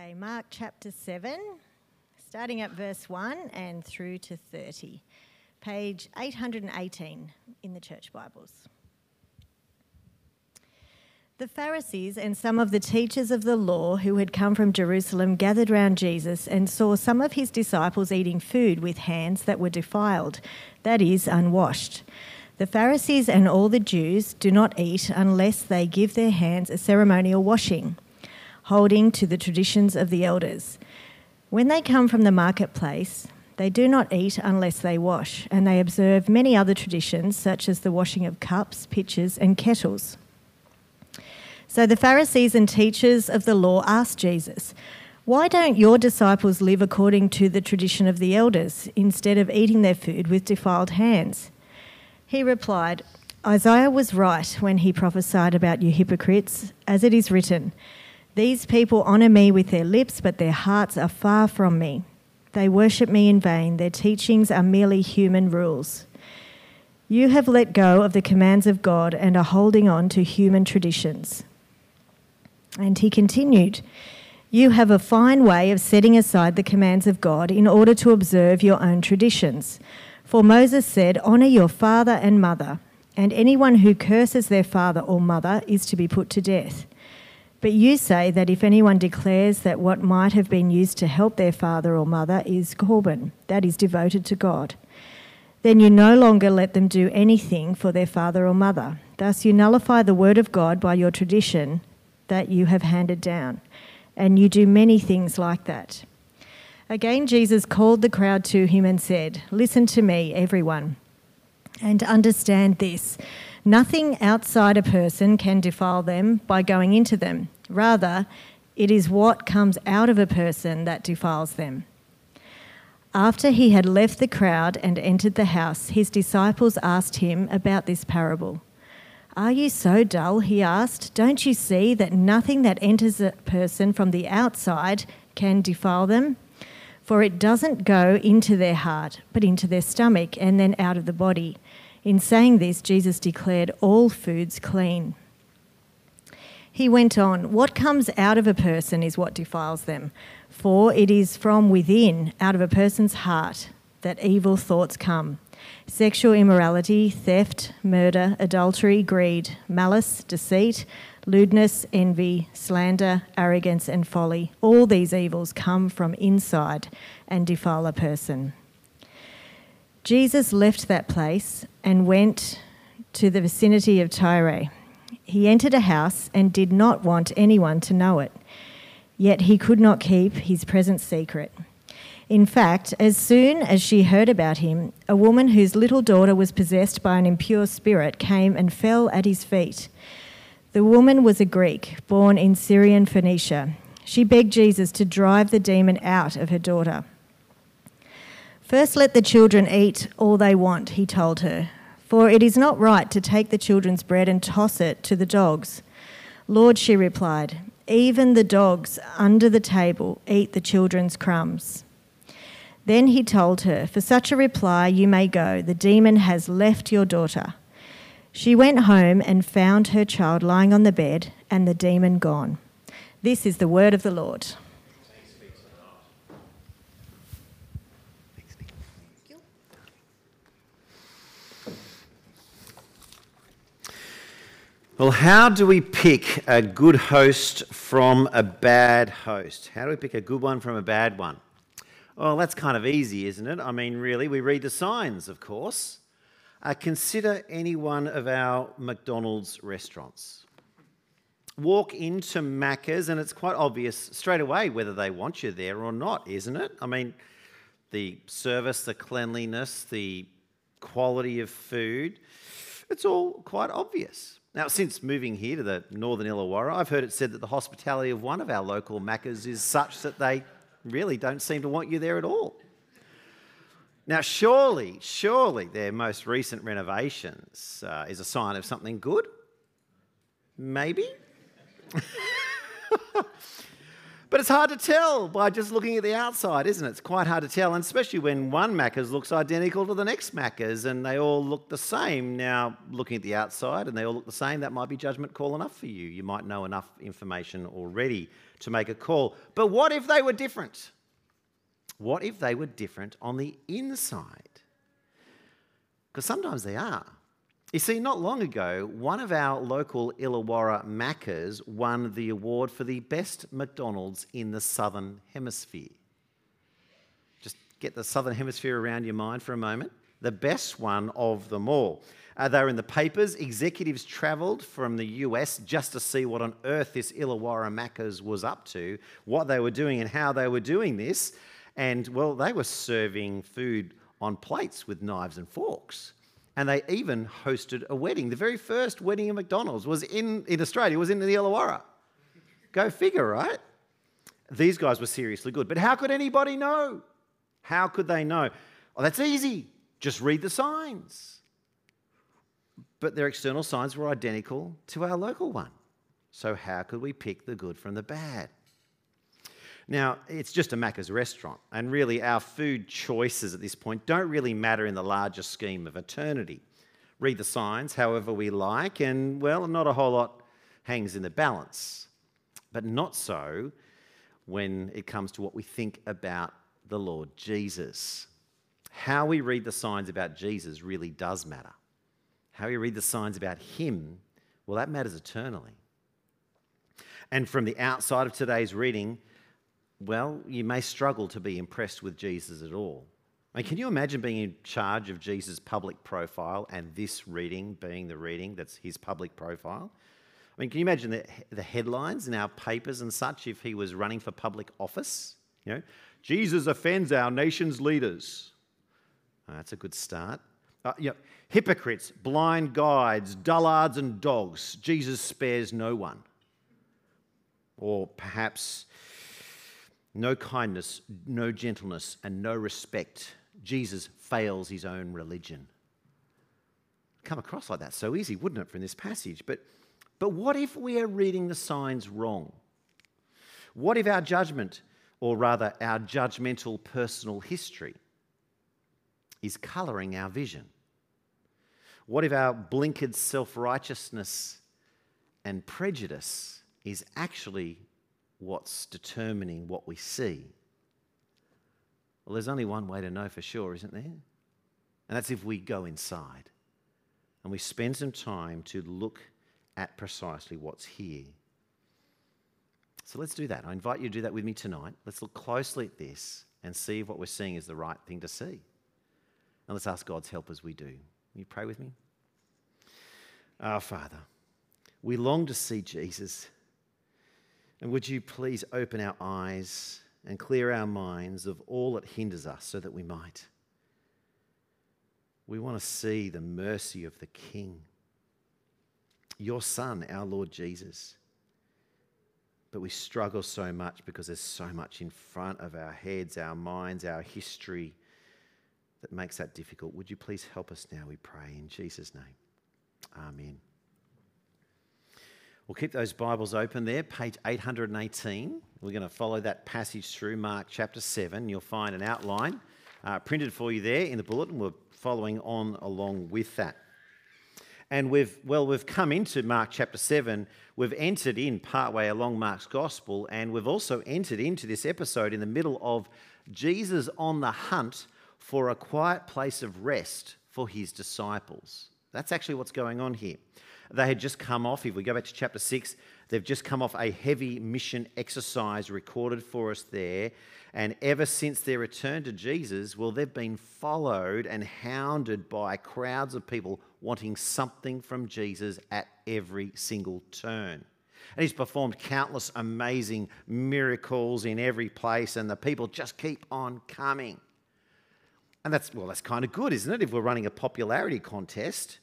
Okay, Mark chapter 7, starting at verse 1 and through to 30. Page 818 in the Church Bibles. The Pharisees and some of the teachers of the law who had come from Jerusalem gathered round Jesus and saw some of his disciples eating food with hands that were defiled, that is, unwashed. The Pharisees and all the Jews do not eat unless they give their hands a ceremonial washing holding to the traditions of the elders. When they come from the marketplace, they do not eat unless they wash, and they observe many other traditions, such as the washing of cups, pitchers, and kettles. So the Pharisees and teachers of the law asked Jesus, Why don't your disciples live according to the tradition of the elders, instead of eating their food with defiled hands? He replied, Isaiah was right when he prophesied about you hypocrites, as it is written, these people honour me with their lips, but their hearts are far from me. They worship me in vain. Their teachings are merely human rules. You have let go of the commands of God and are holding on to human traditions. And he continued, You have a fine way of setting aside the commands of God in order to observe your own traditions. For Moses said, Honour your father and mother, and anyone who curses their father or mother is to be put to death. But you say that if anyone declares that what might have been used to help their father or mother is Corban, that is devoted to God, then you no longer let them do anything for their father or mother. Thus, you nullify the word of God by your tradition that you have handed down, and you do many things like that. Again, Jesus called the crowd to him and said, Listen to me, everyone, and understand this. Nothing outside a person can defile them by going into them. Rather, it is what comes out of a person that defiles them. After he had left the crowd and entered the house, his disciples asked him about this parable. Are you so dull? He asked. Don't you see that nothing that enters a person from the outside can defile them? For it doesn't go into their heart, but into their stomach and then out of the body. In saying this, Jesus declared all foods clean. He went on, What comes out of a person is what defiles them, for it is from within, out of a person's heart, that evil thoughts come sexual immorality, theft, murder, adultery, greed, malice, deceit, lewdness, envy, slander, arrogance, and folly. All these evils come from inside and defile a person. Jesus left that place and went to the vicinity of Tyre. He entered a house and did not want anyone to know it, yet he could not keep his presence secret. In fact, as soon as she heard about him, a woman whose little daughter was possessed by an impure spirit came and fell at his feet. The woman was a Greek, born in Syrian Phoenicia. She begged Jesus to drive the demon out of her daughter. First, let the children eat all they want, he told her, for it is not right to take the children's bread and toss it to the dogs. Lord, she replied, even the dogs under the table eat the children's crumbs. Then he told her, For such a reply you may go, the demon has left your daughter. She went home and found her child lying on the bed and the demon gone. This is the word of the Lord. Well, how do we pick a good host from a bad host? How do we pick a good one from a bad one? Well, that's kind of easy, isn't it? I mean, really, we read the signs, of course. Uh, consider any one of our McDonald's restaurants. Walk into Macca's, and it's quite obvious straight away whether they want you there or not, isn't it? I mean, the service, the cleanliness, the quality of food, it's all quite obvious. Now, since moving here to the northern Illawarra, I've heard it said that the hospitality of one of our local Maccas is such that they really don't seem to want you there at all. Now, surely, surely their most recent renovations uh, is a sign of something good? Maybe? But it's hard to tell by just looking at the outside, isn't it? It's quite hard to tell, and especially when one Macca's looks identical to the next Macca's and they all look the same. Now, looking at the outside and they all look the same, that might be judgment call enough for you. You might know enough information already to make a call. But what if they were different? What if they were different on the inside? Because sometimes they are. You see, not long ago, one of our local Illawarra Maccas won the award for the best McDonald's in the Southern Hemisphere. Just get the Southern Hemisphere around your mind for a moment. The best one of them all. Uh, they were in the papers. Executives travelled from the US just to see what on earth this Illawarra Macca's was up to, what they were doing, and how they were doing this. And, well, they were serving food on plates with knives and forks and they even hosted a wedding. The very first wedding in McDonald's was in, in Australia, was in the Illawarra. Go figure, right? These guys were seriously good. But how could anybody know? How could they know? Oh, that's easy. Just read the signs. But their external signs were identical to our local one. So, how could we pick the good from the bad? Now, it's just a Macca's restaurant, and really our food choices at this point don't really matter in the larger scheme of eternity. Read the signs however we like, and well, not a whole lot hangs in the balance. But not so when it comes to what we think about the Lord Jesus. How we read the signs about Jesus really does matter. How we read the signs about Him, well, that matters eternally. And from the outside of today's reading, well, you may struggle to be impressed with Jesus at all. I mean, can you imagine being in charge of Jesus' public profile and this reading being the reading that's his public profile? I mean, can you imagine the, the headlines in our papers and such if he was running for public office? You know, Jesus offends our nation's leaders. Oh, that's a good start. Uh, you know, hypocrites, blind guides, dullards, and dogs. Jesus spares no one. Or perhaps no kindness, no gentleness, and no respect. Jesus fails his own religion. Come across like that so easy, wouldn't it, from this passage? But, but what if we are reading the signs wrong? What if our judgment, or rather our judgmental personal history, is colouring our vision? What if our blinkered self righteousness and prejudice is actually what's determining what we see? Well, there's only one way to know for sure, isn't there? And that's if we go inside and we spend some time to look at precisely what's here. So let's do that. I invite you to do that with me tonight. Let's look closely at this and see if what we're seeing is the right thing to see. And let's ask God's help as we do. Will you pray with me? Our Father, we long to see Jesus. And would you please open our eyes and clear our minds of all that hinders us so that we might? We want to see the mercy of the King, your Son, our Lord Jesus. But we struggle so much because there's so much in front of our heads, our minds, our history that makes that difficult. Would you please help us now, we pray, in Jesus' name? Amen. We'll keep those Bibles open there, page 818. We're going to follow that passage through Mark chapter 7. You'll find an outline uh, printed for you there in the bulletin. We're following on along with that. And we've, well, we've come into Mark chapter 7. We've entered in partway along Mark's gospel, and we've also entered into this episode in the middle of Jesus on the hunt for a quiet place of rest for his disciples. That's actually what's going on here. They had just come off, if we go back to chapter 6, they've just come off a heavy mission exercise recorded for us there. And ever since their return to Jesus, well, they've been followed and hounded by crowds of people wanting something from Jesus at every single turn. And he's performed countless amazing miracles in every place, and the people just keep on coming. And that's, well, that's kind of good, isn't it? If we're running a popularity contest,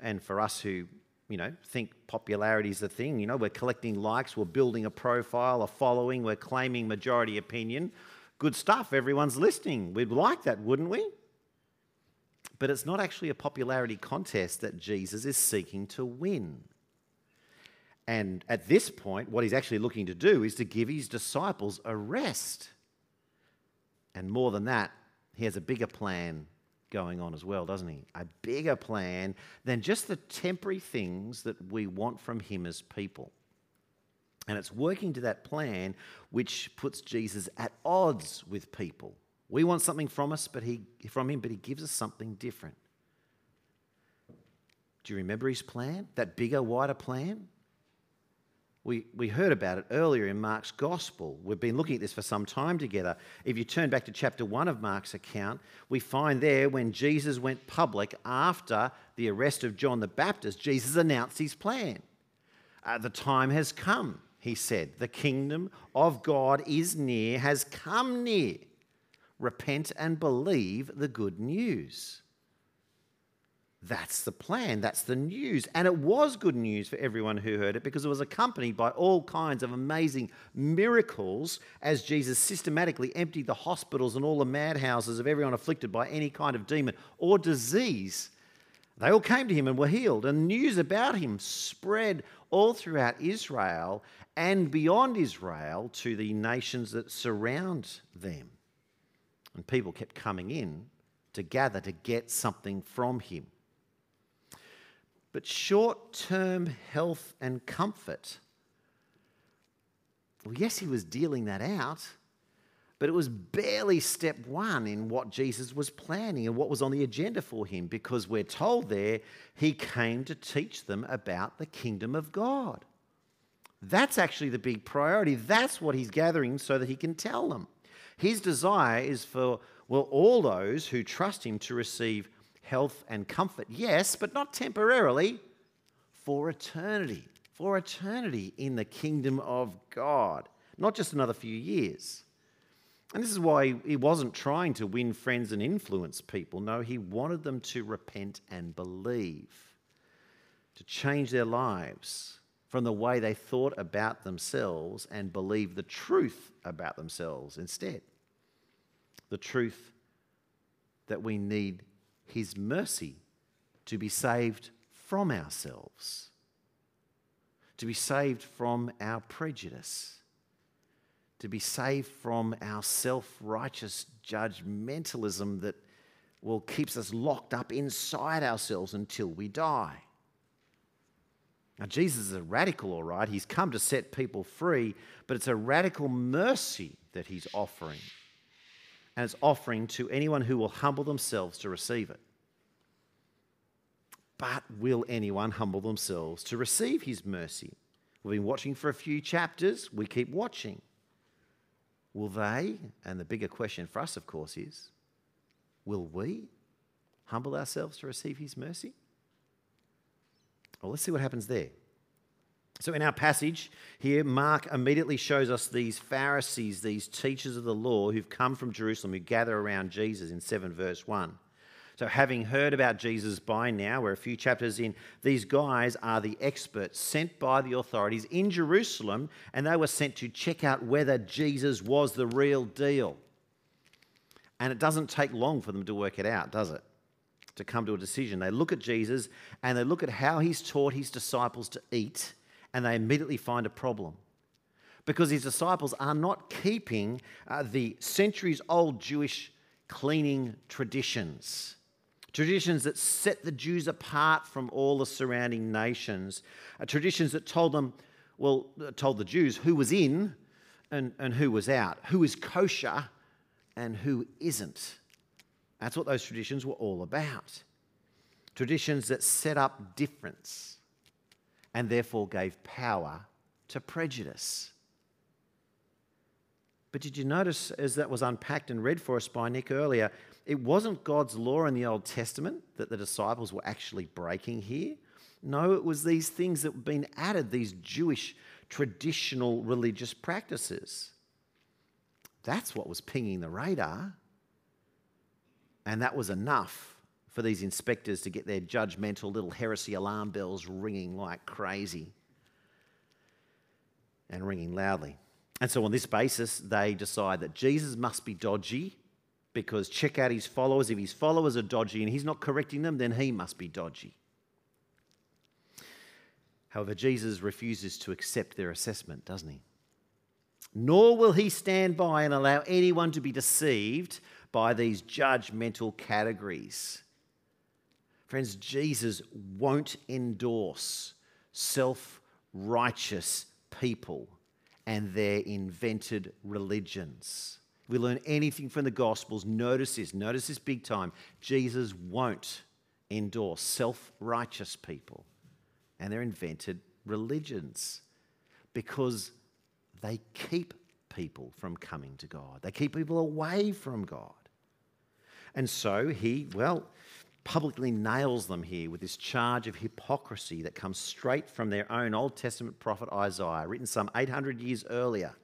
and for us who you know, think popularity is the thing. You know, we're collecting likes, we're building a profile, a following, we're claiming majority opinion. Good stuff. Everyone's listening. We'd like that, wouldn't we? But it's not actually a popularity contest that Jesus is seeking to win. And at this point, what he's actually looking to do is to give his disciples a rest. And more than that, he has a bigger plan going on as well, doesn't he? A bigger plan than just the temporary things that we want from him as people. And it's working to that plan which puts Jesus at odds with people. We want something from us, but he from him, but he gives us something different. Do you remember his plan? That bigger, wider plan? We, we heard about it earlier in Mark's Gospel. We've been looking at this for some time together. If you turn back to chapter 1 of Mark's account, we find there when Jesus went public after the arrest of John the Baptist, Jesus announced his plan. Uh, the time has come, he said. The kingdom of God is near, has come near. Repent and believe the good news. That's the plan. That's the news. And it was good news for everyone who heard it because it was accompanied by all kinds of amazing miracles as Jesus systematically emptied the hospitals and all the madhouses of everyone afflicted by any kind of demon or disease. They all came to him and were healed. And news about him spread all throughout Israel and beyond Israel to the nations that surround them. And people kept coming in to gather to get something from him. But short term health and comfort, well, yes, he was dealing that out, but it was barely step one in what Jesus was planning and what was on the agenda for him because we're told there he came to teach them about the kingdom of God. That's actually the big priority. That's what he's gathering so that he can tell them. His desire is for, well, all those who trust him to receive health and comfort, yes, but not temporarily, for eternity. For eternity in the kingdom of God, not just another few years. And this is why he wasn't trying to win friends and influence people. No, he wanted them to repent and believe, to change their lives from the way they thought about themselves and believe the truth about themselves instead. The truth that we need his mercy to be saved from ourselves, to be saved from our prejudice, to be saved from our self righteous judgmentalism that well keeps us locked up inside ourselves until we die. Now, Jesus is a radical, all right. He's come to set people free, but it's a radical mercy that he's offering it's offering to anyone who will humble themselves to receive it. But will anyone humble themselves to receive his mercy? We've been watching for a few chapters, we keep watching. Will they? And the bigger question for us, of course, is will we humble ourselves to receive his mercy? Well, let's see what happens there. So, in our passage here, Mark immediately shows us these Pharisees, these teachers of the law who've come from Jerusalem, who gather around Jesus in 7 verse 1. So, having heard about Jesus by now, we're a few chapters in, these guys are the experts sent by the authorities in Jerusalem, and they were sent to check out whether Jesus was the real deal. And it doesn't take long for them to work it out, does it? To come to a decision. They look at Jesus and they look at how he's taught his disciples to eat and they immediately find a problem. Because his disciples are not keeping uh, the centuries old Jewish cleaning traditions, traditions that set the Jews apart from all the surrounding nations, uh, traditions that told them, well, told the Jews who was in and, and who was out, who is kosher and who isn't. That's what those traditions were all about. Traditions that set up difference and therefore gave power to prejudice. But did you notice, as that was unpacked and read for us by Nick earlier, it wasn't God's law in the Old Testament that the disciples were actually breaking here. No, it was these things that had been added, these Jewish traditional religious practices. That's what was pinging the radar. And that was enough for these inspectors to get their judgmental little heresy alarm bells ringing like crazy and ringing loudly. And so, on this basis, they decide that Jesus must be dodgy because check out his followers. If his followers are dodgy and he's not correcting them, then he must be dodgy. However, Jesus refuses to accept their assessment, doesn't he? Nor will he stand by and allow anyone to be deceived by these judgmental categories. Friends, Jesus won't endorse self righteous people and their invented religions. If we learn anything from the Gospels, notice this, notice this big time. Jesus won't endorse self righteous people and their invented religions because they keep people from coming to God. They keep people away from God. And so he, well, publicly nails them here with this charge of hypocrisy that comes straight from their own Old Testament prophet Isaiah, written some 800 years earlier.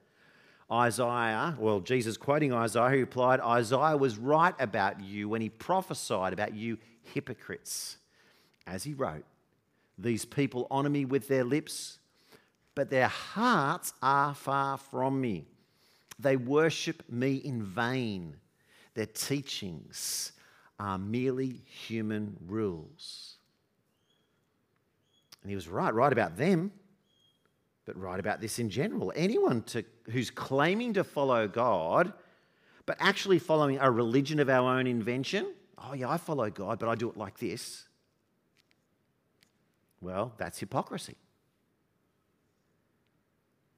Isaiah, well, Jesus quoting Isaiah, he replied, Isaiah was right about you when he prophesied about you hypocrites. As he wrote, These people honor me with their lips, but their hearts are far from me. They worship me in vain. Their teachings are merely human rules. And he was right, right about them, but right about this in general. Anyone to, who's claiming to follow God, but actually following a religion of our own invention, oh, yeah, I follow God, but I do it like this. Well, that's hypocrisy.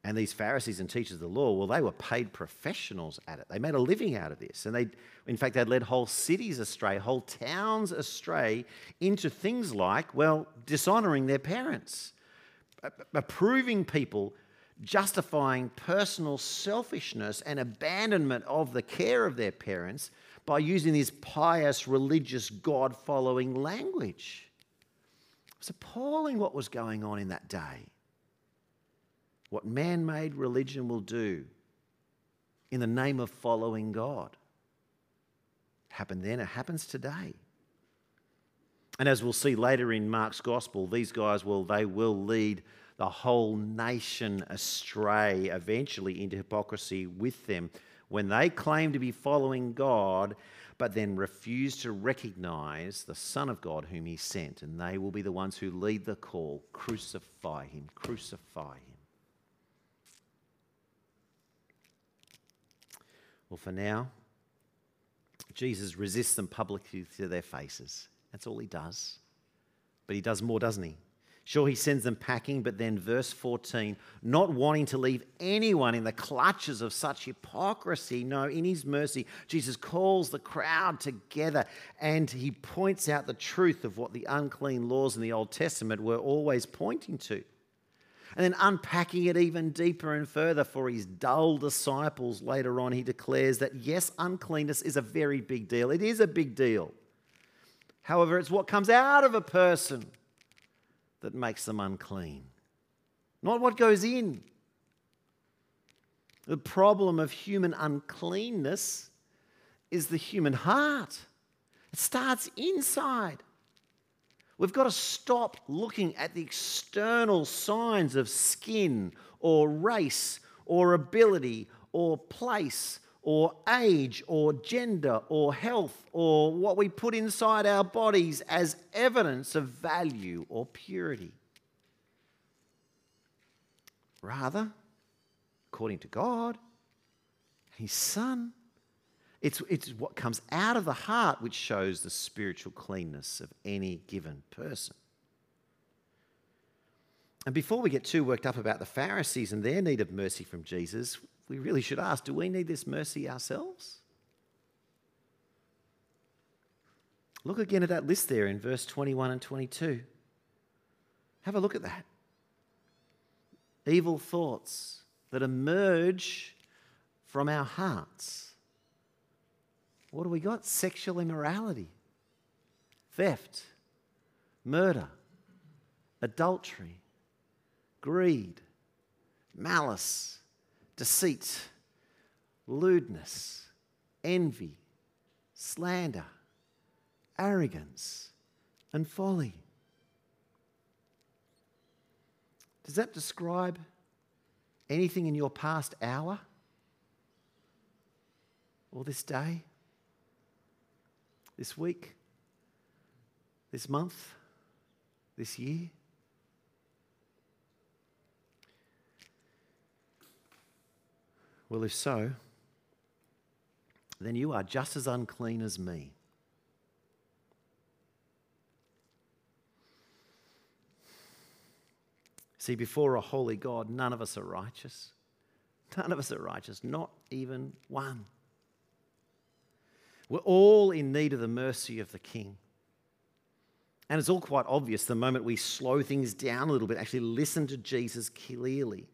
And these Pharisees and teachers of the law, well, they were paid professionals at it. They made a living out of this. And they, in fact, they'd led whole cities astray, whole towns astray into things like, well, dishonoring their parents, approving people, justifying personal selfishness and abandonment of the care of their parents by using this pious, religious, God following language. It was appalling what was going on in that day what man made religion will do in the name of following God. It happened then, it happens today. And as we'll see later in Mark's gospel, these guys will they will lead the whole nation astray eventually into hypocrisy with them when they claim to be following God but then refuse to recognize the Son of God whom he sent and they will be the ones who lead the call crucify him crucify him Well, for now, Jesus resists them publicly to their faces. That's all he does. But he does more, doesn't he? Sure, he sends them packing, but then, verse 14, not wanting to leave anyone in the clutches of such hypocrisy. No, in his mercy, Jesus calls the crowd together and he points out the truth of what the unclean laws in the Old Testament were always pointing to and then unpacking it even deeper and further for his dull disciples later on, he declares that yes, uncleanness is a very big deal. It is a big deal. However, it's what comes out of a person that makes them unclean, not what goes in. The problem of human uncleanness is the human heart. It starts inside. We've got to stop looking at the external signs of skin or race or ability or place or age or gender or health or what we put inside our bodies as evidence of value or purity. Rather, according to God, His Son, it's, it's what comes out of the heart which shows the spiritual cleanness of any given person. And before we get too worked up about the Pharisees and their need of mercy from Jesus, we really should ask do we need this mercy ourselves? Look again at that list there in verse 21 and 22. Have a look at that. Evil thoughts that emerge from our hearts what do we got? Sexual immorality, theft, murder, adultery, greed, malice, deceit, lewdness, envy, slander, arrogance, and folly. Does that describe anything in your past hour or this day? this week, this month, this year? Well, if so, then you are just as unclean as me. See, before a holy God, none of us are righteous. None of us are righteous, not even one. We're all in need of the mercy of the King. And it's all quite obvious the moment we slow things down a little bit, actually listen to Jesus clearly.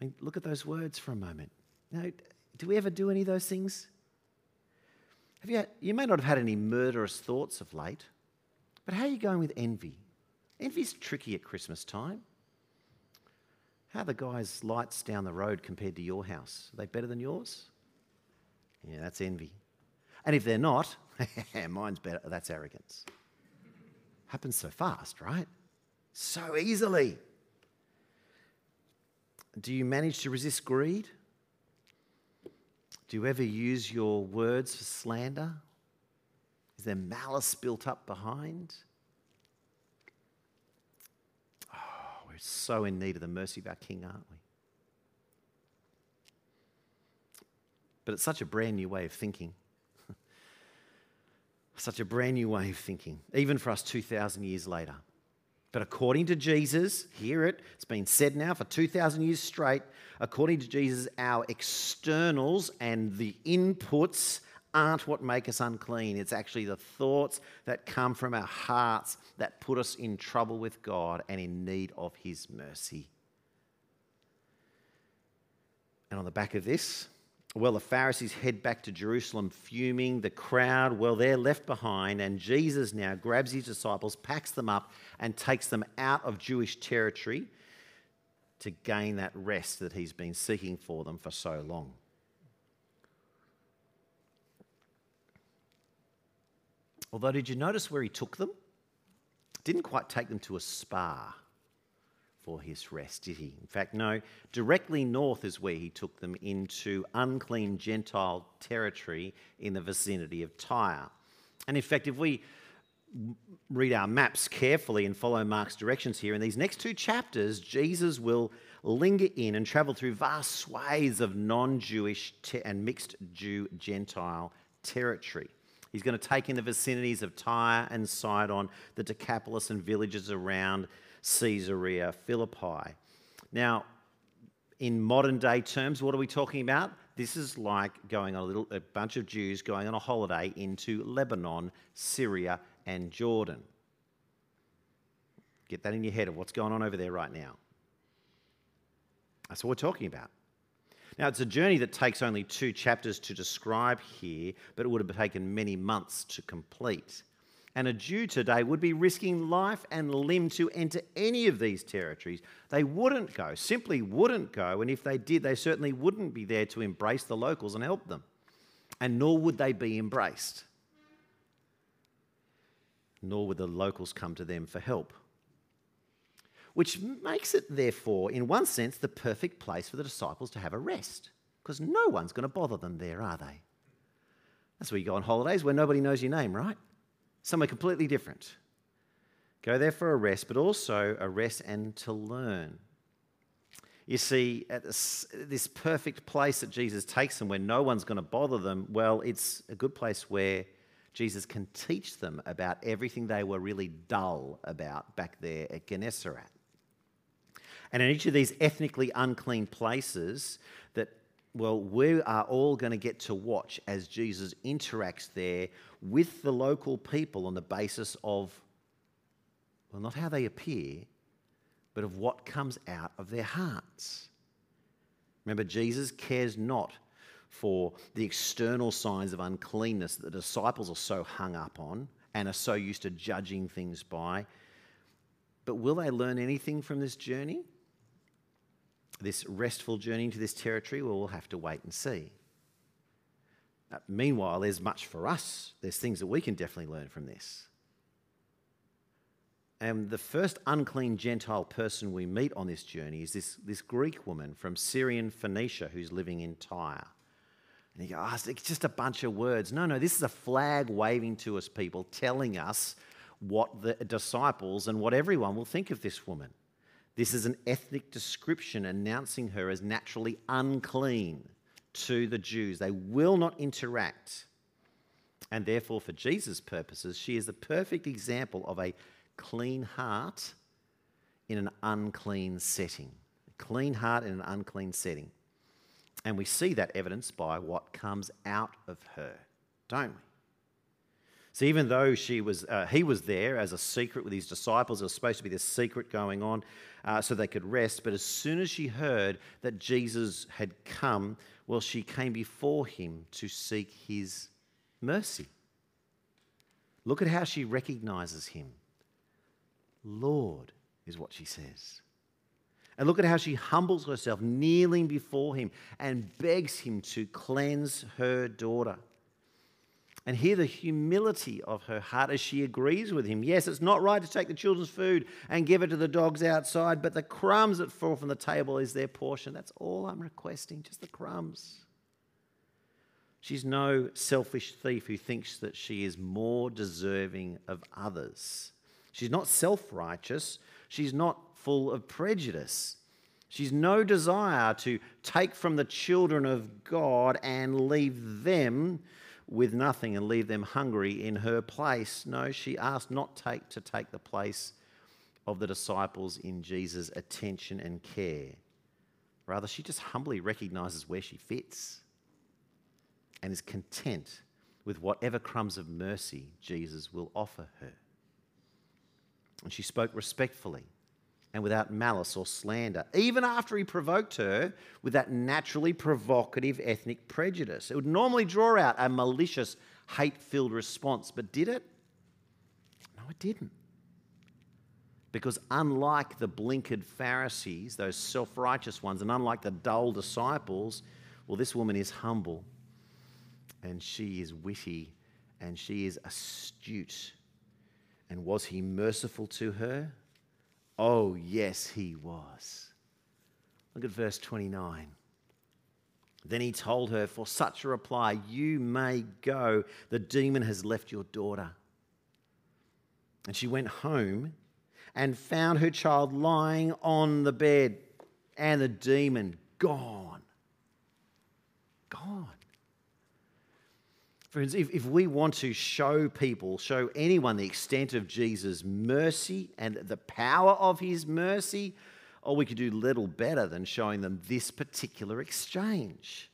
I mean, look at those words for a moment. You do we ever do any of those things? Have you, had, you may not have had any murderous thoughts of late, but how are you going with envy? Envy's tricky at Christmas time. How are the guys' lights down the road compared to your house? Are they better than yours? Yeah, that's envy. And if they're not, mine's better. That's arrogance. Happens so fast, right? So easily. Do you manage to resist greed? Do you ever use your words for slander? Is there malice built up behind? We're so in need of the mercy of our King, aren't we? But it's such a brand new way of thinking. such a brand new way of thinking, even for us 2,000 years later. But according to Jesus, hear it, it's been said now for 2,000 years straight. According to Jesus, our externals and the inputs aren't what make us unclean. It's actually the thoughts that come from our hearts that put us in trouble with God and in need of His mercy. And on the back of this, well, the Pharisees head back to Jerusalem fuming. The crowd, well, they're left behind. And Jesus now grabs his disciples, packs them up, and takes them out of Jewish territory to gain that rest that he's been seeking for them for so long. Although, did you notice where he took them? Didn't quite take them to a spa for his rest, did he? In fact, no. Directly north is where he took them into unclean Gentile territory in the vicinity of Tyre. And in fact, if we read our maps carefully and follow Mark's directions here, in these next two chapters, Jesus will linger in and travel through vast swathes of non Jewish and mixed Jew Gentile territory. He's going to take in the vicinities of Tyre and Sidon, the Decapolis and villages around Caesarea Philippi. Now, in modern day terms, what are we talking about? This is like going on a little a bunch of Jews going on a holiday into Lebanon, Syria, and Jordan. Get that in your head of what's going on over there right now. That's what we're talking about. Now, it's a journey that takes only two chapters to describe here, but it would have taken many months to complete and a Jew today would be risking life and limb to enter any of these territories. They wouldn't go, simply wouldn't go, and if they did, they certainly wouldn't be there to embrace the locals and help them. And nor would they be embraced. Nor would the locals come to them for help. Which makes it, therefore, in one sense, the perfect place for the disciples to have a rest, because no one's going to bother them there, are they? That's where you go on holidays, where nobody knows your name, right? somewhere completely different. Go there for a rest, but also a rest and to learn. You see, at this, this perfect place that Jesus takes them where no one's going to bother them, well, it's a good place where Jesus can teach them about everything they were really dull about back there at Gennesaret. And in each of these ethnically unclean places, that well, we are all going to get to watch as Jesus interacts there with the local people on the basis of, well, not how they appear, but of what comes out of their hearts. Remember, Jesus cares not for the external signs of uncleanness that the disciples are so hung up on and are so used to judging things by. But will they learn anything from this journey? This restful journey into this territory, well, we'll have to wait and see. Uh, meanwhile, there's much for us. There's things that we can definitely learn from this. And the first unclean Gentile person we meet on this journey is this, this Greek woman from Syrian Phoenicia who's living in Tyre. And you go, oh, it's just a bunch of words. No, no, this is a flag waving to us, people, telling us what the disciples and what everyone will think of this woman. This is an ethnic description announcing her as naturally unclean to the Jews. They will not interact. And therefore, for Jesus' purposes, she is the perfect example of a clean heart in an unclean setting. A clean heart in an unclean setting. And we see that evidence by what comes out of her, don't we? So even though she was, uh, he was there as a secret with his disciples, there was supposed to be this secret going on uh, so they could rest. But as soon as she heard that Jesus had come, well, she came before him to seek his mercy. Look at how she recognizes him. Lord is what she says. And look at how she humbles herself, kneeling before him and begs him to cleanse her daughter. And hear the humility of her heart as she agrees with him. Yes, it's not right to take the children's food and give it to the dogs outside, but the crumbs that fall from the table is their portion. That's all I'm requesting, just the crumbs. She's no selfish thief who thinks that she is more deserving of others. She's not self righteous. She's not full of prejudice. She's no desire to take from the children of God and leave them with nothing and leave them hungry in her place. No, she asked not take to take the place of the disciples in Jesus' attention and care. Rather, she just humbly recognizes where she fits and is content with whatever crumbs of mercy Jesus will offer her. And she spoke respectfully and without malice or slander, even after he provoked her with that naturally provocative ethnic prejudice. It would normally draw out a malicious, hate filled response, but did it? No, it didn't. Because unlike the blinkered Pharisees, those self righteous ones, and unlike the dull disciples, well, this woman is humble and she is witty and she is astute. And was he merciful to her? Oh, yes, he was. Look at verse 29. Then he told her, For such a reply, you may go. The demon has left your daughter. And she went home and found her child lying on the bed and the demon gone. Gone. Friends, if, if we want to show people, show anyone the extent of Jesus' mercy and the power of his mercy, oh, we could do little better than showing them this particular exchange.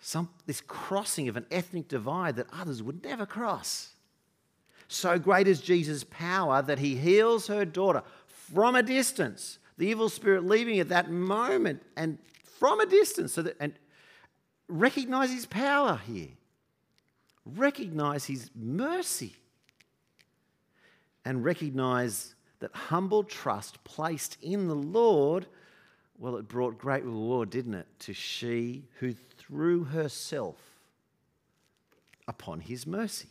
Some, this crossing of an ethnic divide that others would never cross. So great is Jesus' power that he heals her daughter from a distance, the evil spirit leaving at that moment and from a distance. So that, and recognize his power here, recognize his mercy, and recognize that humble trust placed in the Lord, well, it brought great reward, didn't it, to she who threw herself upon his mercy.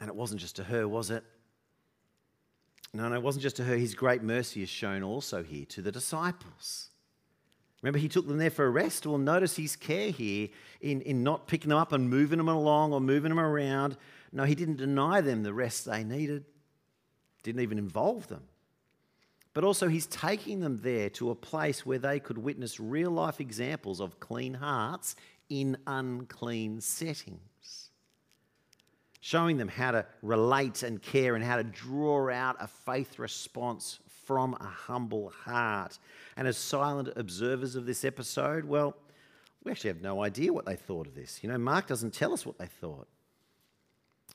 And it wasn't just to her, was it? No, no, it wasn't just to her. His great mercy is shown also here to the disciples. Remember, he took them there for a rest. Well, notice his care here in, in not picking them up and moving them along or moving them around. No, he didn't deny them the rest they needed, didn't even involve them. But also, he's taking them there to a place where they could witness real life examples of clean hearts in unclean settings showing them how to relate and care and how to draw out a faith response from a humble heart. And as silent observers of this episode, well, we actually have no idea what they thought of this. You know, Mark doesn't tell us what they thought.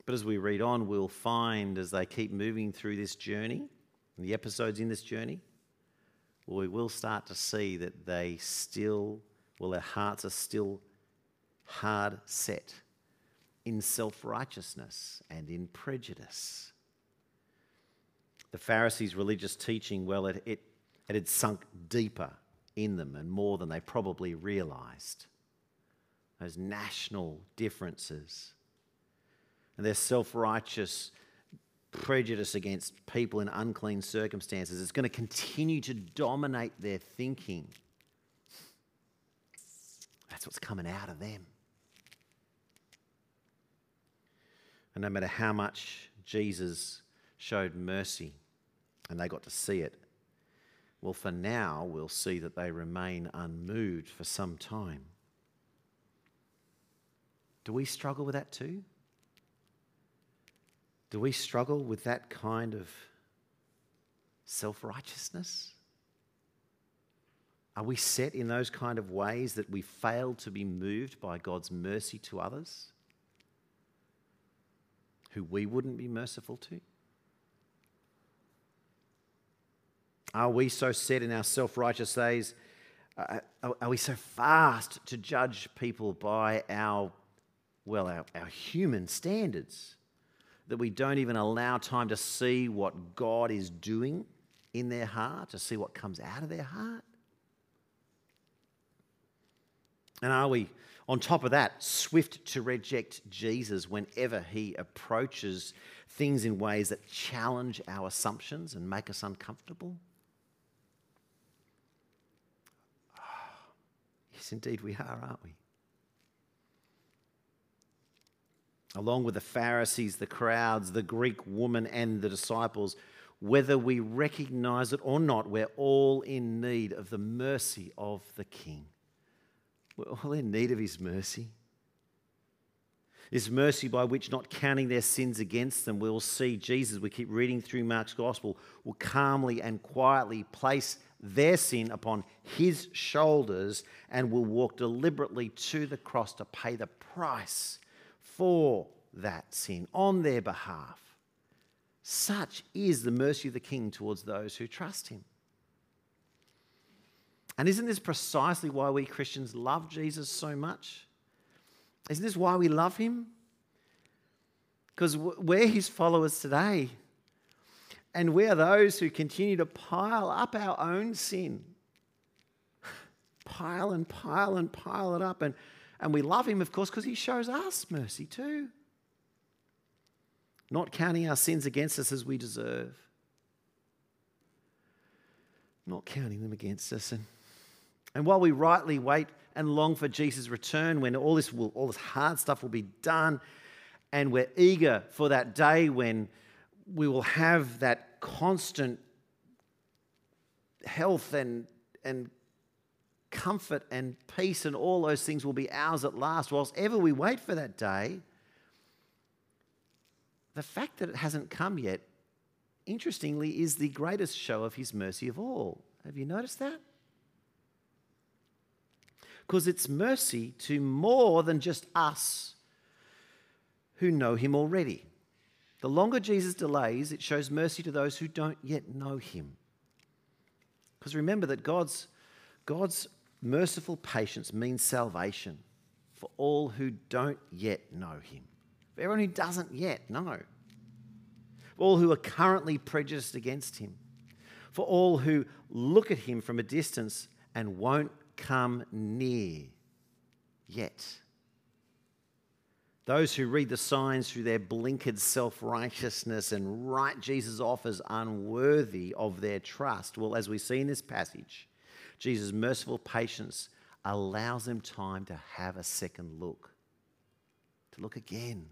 But as we read on, we'll find as they keep moving through this journey, the episodes in this journey, we will start to see that they still, well, their hearts are still hard set in self righteousness and in prejudice. The Pharisees' religious teaching, well, it, it, it had sunk deeper in them and more than they probably realized. Those national differences and their self righteous prejudice against people in unclean circumstances is going to continue to dominate their thinking. That's what's coming out of them. And no matter how much Jesus showed mercy and they got to see it, well, for now, we'll see that they remain unmoved for some time. Do we struggle with that too? Do we struggle with that kind of self righteousness? Are we set in those kind of ways that we fail to be moved by God's mercy to others who we wouldn't be merciful to? Are we so set in our self righteous ways? Uh, are we so fast to judge people by our, well, our, our human standards that we don't even allow time to see what God is doing in their heart, to see what comes out of their heart? And are we, on top of that, swift to reject Jesus whenever he approaches things in ways that challenge our assumptions and make us uncomfortable? Yes, indeed, we are, aren't we? Along with the Pharisees, the crowds, the Greek woman, and the disciples, whether we recognize it or not, we're all in need of the mercy of the King. We're all in need of His mercy. His mercy by which, not counting their sins against them, we'll see Jesus, we keep reading through Mark's gospel, will calmly and quietly place their sin upon his shoulders and will walk deliberately to the cross to pay the price for that sin on their behalf. Such is the mercy of the King towards those who trust him. And isn't this precisely why we Christians love Jesus so much? Isn't this why we love him? Because we're his followers today. And we are those who continue to pile up our own sin. Pile and pile and pile it up. And, and we love him, of course, because he shows us mercy too. Not counting our sins against us as we deserve. Not counting them against us. And and while we rightly wait and long for Jesus' return, when all this, will, all this hard stuff will be done, and we're eager for that day when we will have that constant health and, and comfort and peace, and all those things will be ours at last. Whilst ever we wait for that day, the fact that it hasn't come yet, interestingly, is the greatest show of His mercy of all. Have you noticed that? Because it's mercy to more than just us who know him already. The longer Jesus delays, it shows mercy to those who don't yet know him. Because remember that God's, God's merciful patience means salvation for all who don't yet know him, for everyone who doesn't yet know, for all who are currently prejudiced against him, for all who look at him from a distance and won't come near yet. Those who read the signs through their blinkered self righteousness and write Jesus off as unworthy of their trust, well, as we see in this passage, Jesus' merciful patience allows them time to have a second look, to look again.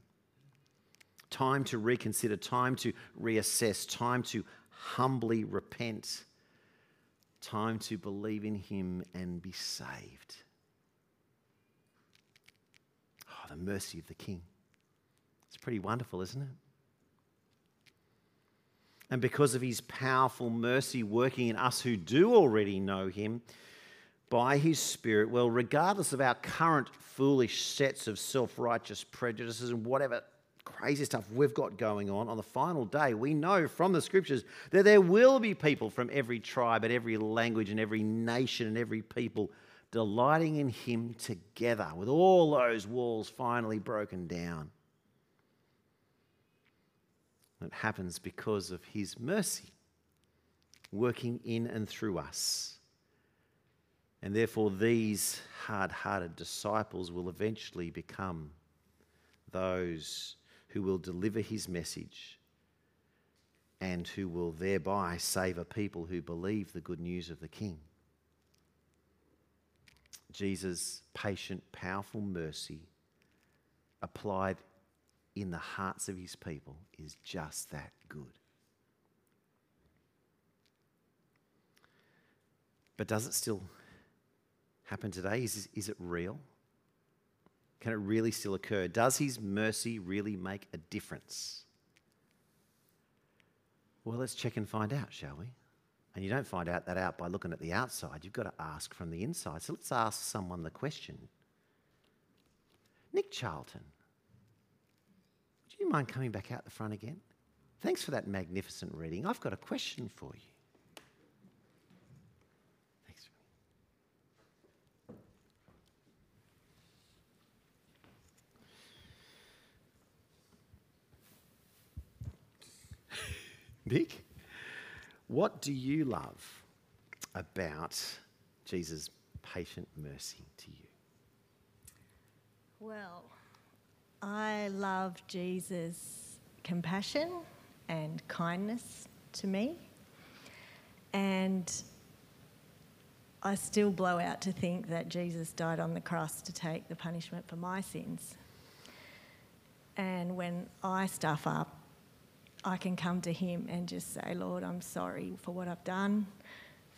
Time to reconsider, time to reassess, time to humbly repent time to believe in Him and be saved. Oh, the mercy of the King. It's pretty wonderful, isn't it? And because of His powerful mercy working in us who do already know Him, by His Spirit, well, regardless of our current foolish sets of self righteous prejudices and whatever crazy stuff we've got going on, on the final day, we know from the scriptures that there will be people from every tribe and every language and every nation and every people delighting in Him together, with all those walls finally broken down. It happens because of His mercy working in and through us. And therefore, these hard hearted disciples will eventually become those who will deliver his message and who will thereby save a people who believe the good news of the King. Jesus' patient, powerful mercy applied in the hearts of his people is just that good. But does it still happen today? Is, is it real? Can it really still occur? Does his mercy really make a difference? Well, let's check and find out, shall we? And you don't find out that out by looking at the outside. You've got to ask from the inside. So let's ask someone the question. Nick Charlton, would you mind coming back out the front again? Thanks for that magnificent reading. I've got a question for you. Nick, what do you love about Jesus' patient mercy to you? Well, I love Jesus' compassion and kindness to me. And I still blow out to think that Jesus died on the cross to take the punishment for my sins. And when I stuff up, I can come to Him and just say, Lord, I'm sorry for what I've done,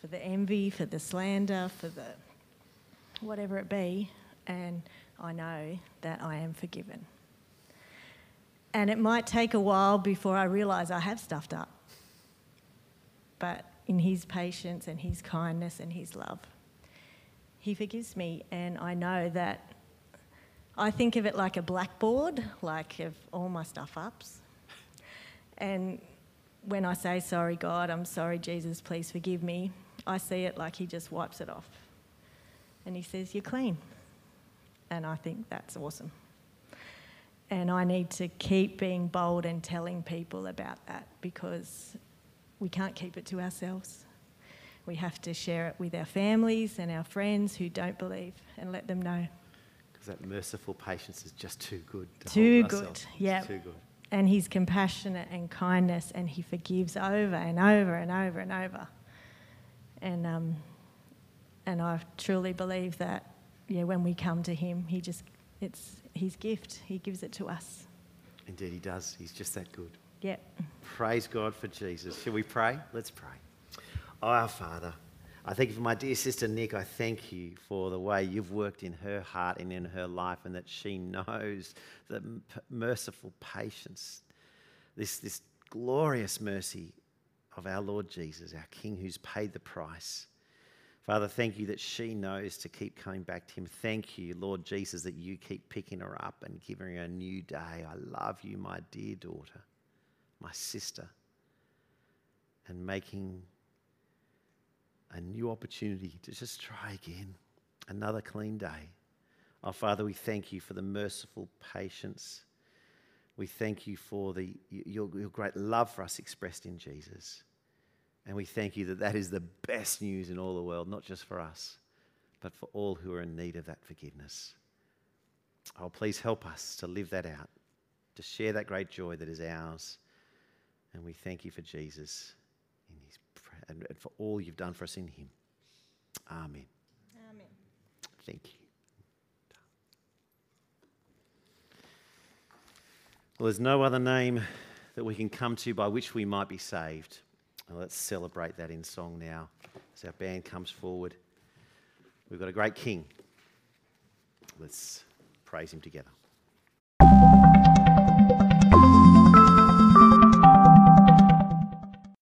for the envy, for the slander, for the whatever it be. And I know that I am forgiven. And it might take a while before I realise I have stuffed up. But in His patience and His kindness and His love, He forgives me. And I know that I think of it like a blackboard, like of all my stuff ups. And when I say, Sorry, God, I'm sorry, Jesus, please forgive me, I see it like He just wipes it off. And He says, You're clean. And I think that's awesome. And I need to keep being bold and telling people about that because we can't keep it to ourselves. We have to share it with our families and our friends who don't believe and let them know. Because that merciful patience is just too good. To too good, yeah. Too good. And he's compassionate and kindness and he forgives over and over and over and over. And, um, and I truly believe that, yeah, when we come to him, he just, it's his gift. He gives it to us. Indeed, he does. He's just that good. Yep. Praise God for Jesus. Shall we pray? Let's pray. Our Father, I thank you for my dear sister Nick. I thank you for the way you've worked in her heart and in her life, and that she knows the merciful patience, this, this glorious mercy of our Lord Jesus, our King who's paid the price. Father, thank you that she knows to keep coming back to Him. Thank you, Lord Jesus, that you keep picking her up and giving her a new day. I love you, my dear daughter, my sister, and making a new opportunity to just try again, another clean day. Oh, Father, we thank you for the merciful patience. We thank you for the, your, your great love for us expressed in Jesus. And we thank you that that is the best news in all the world, not just for us, but for all who are in need of that forgiveness. Oh, please help us to live that out, to share that great joy that is ours. And we thank you for Jesus in his, and for all you've done for us in him. Amen. Amen. Thank you. Well, there's no other name that we can come to by which we might be saved. Well, let's celebrate that in song now as our band comes forward. We've got a great king. Let's praise him together.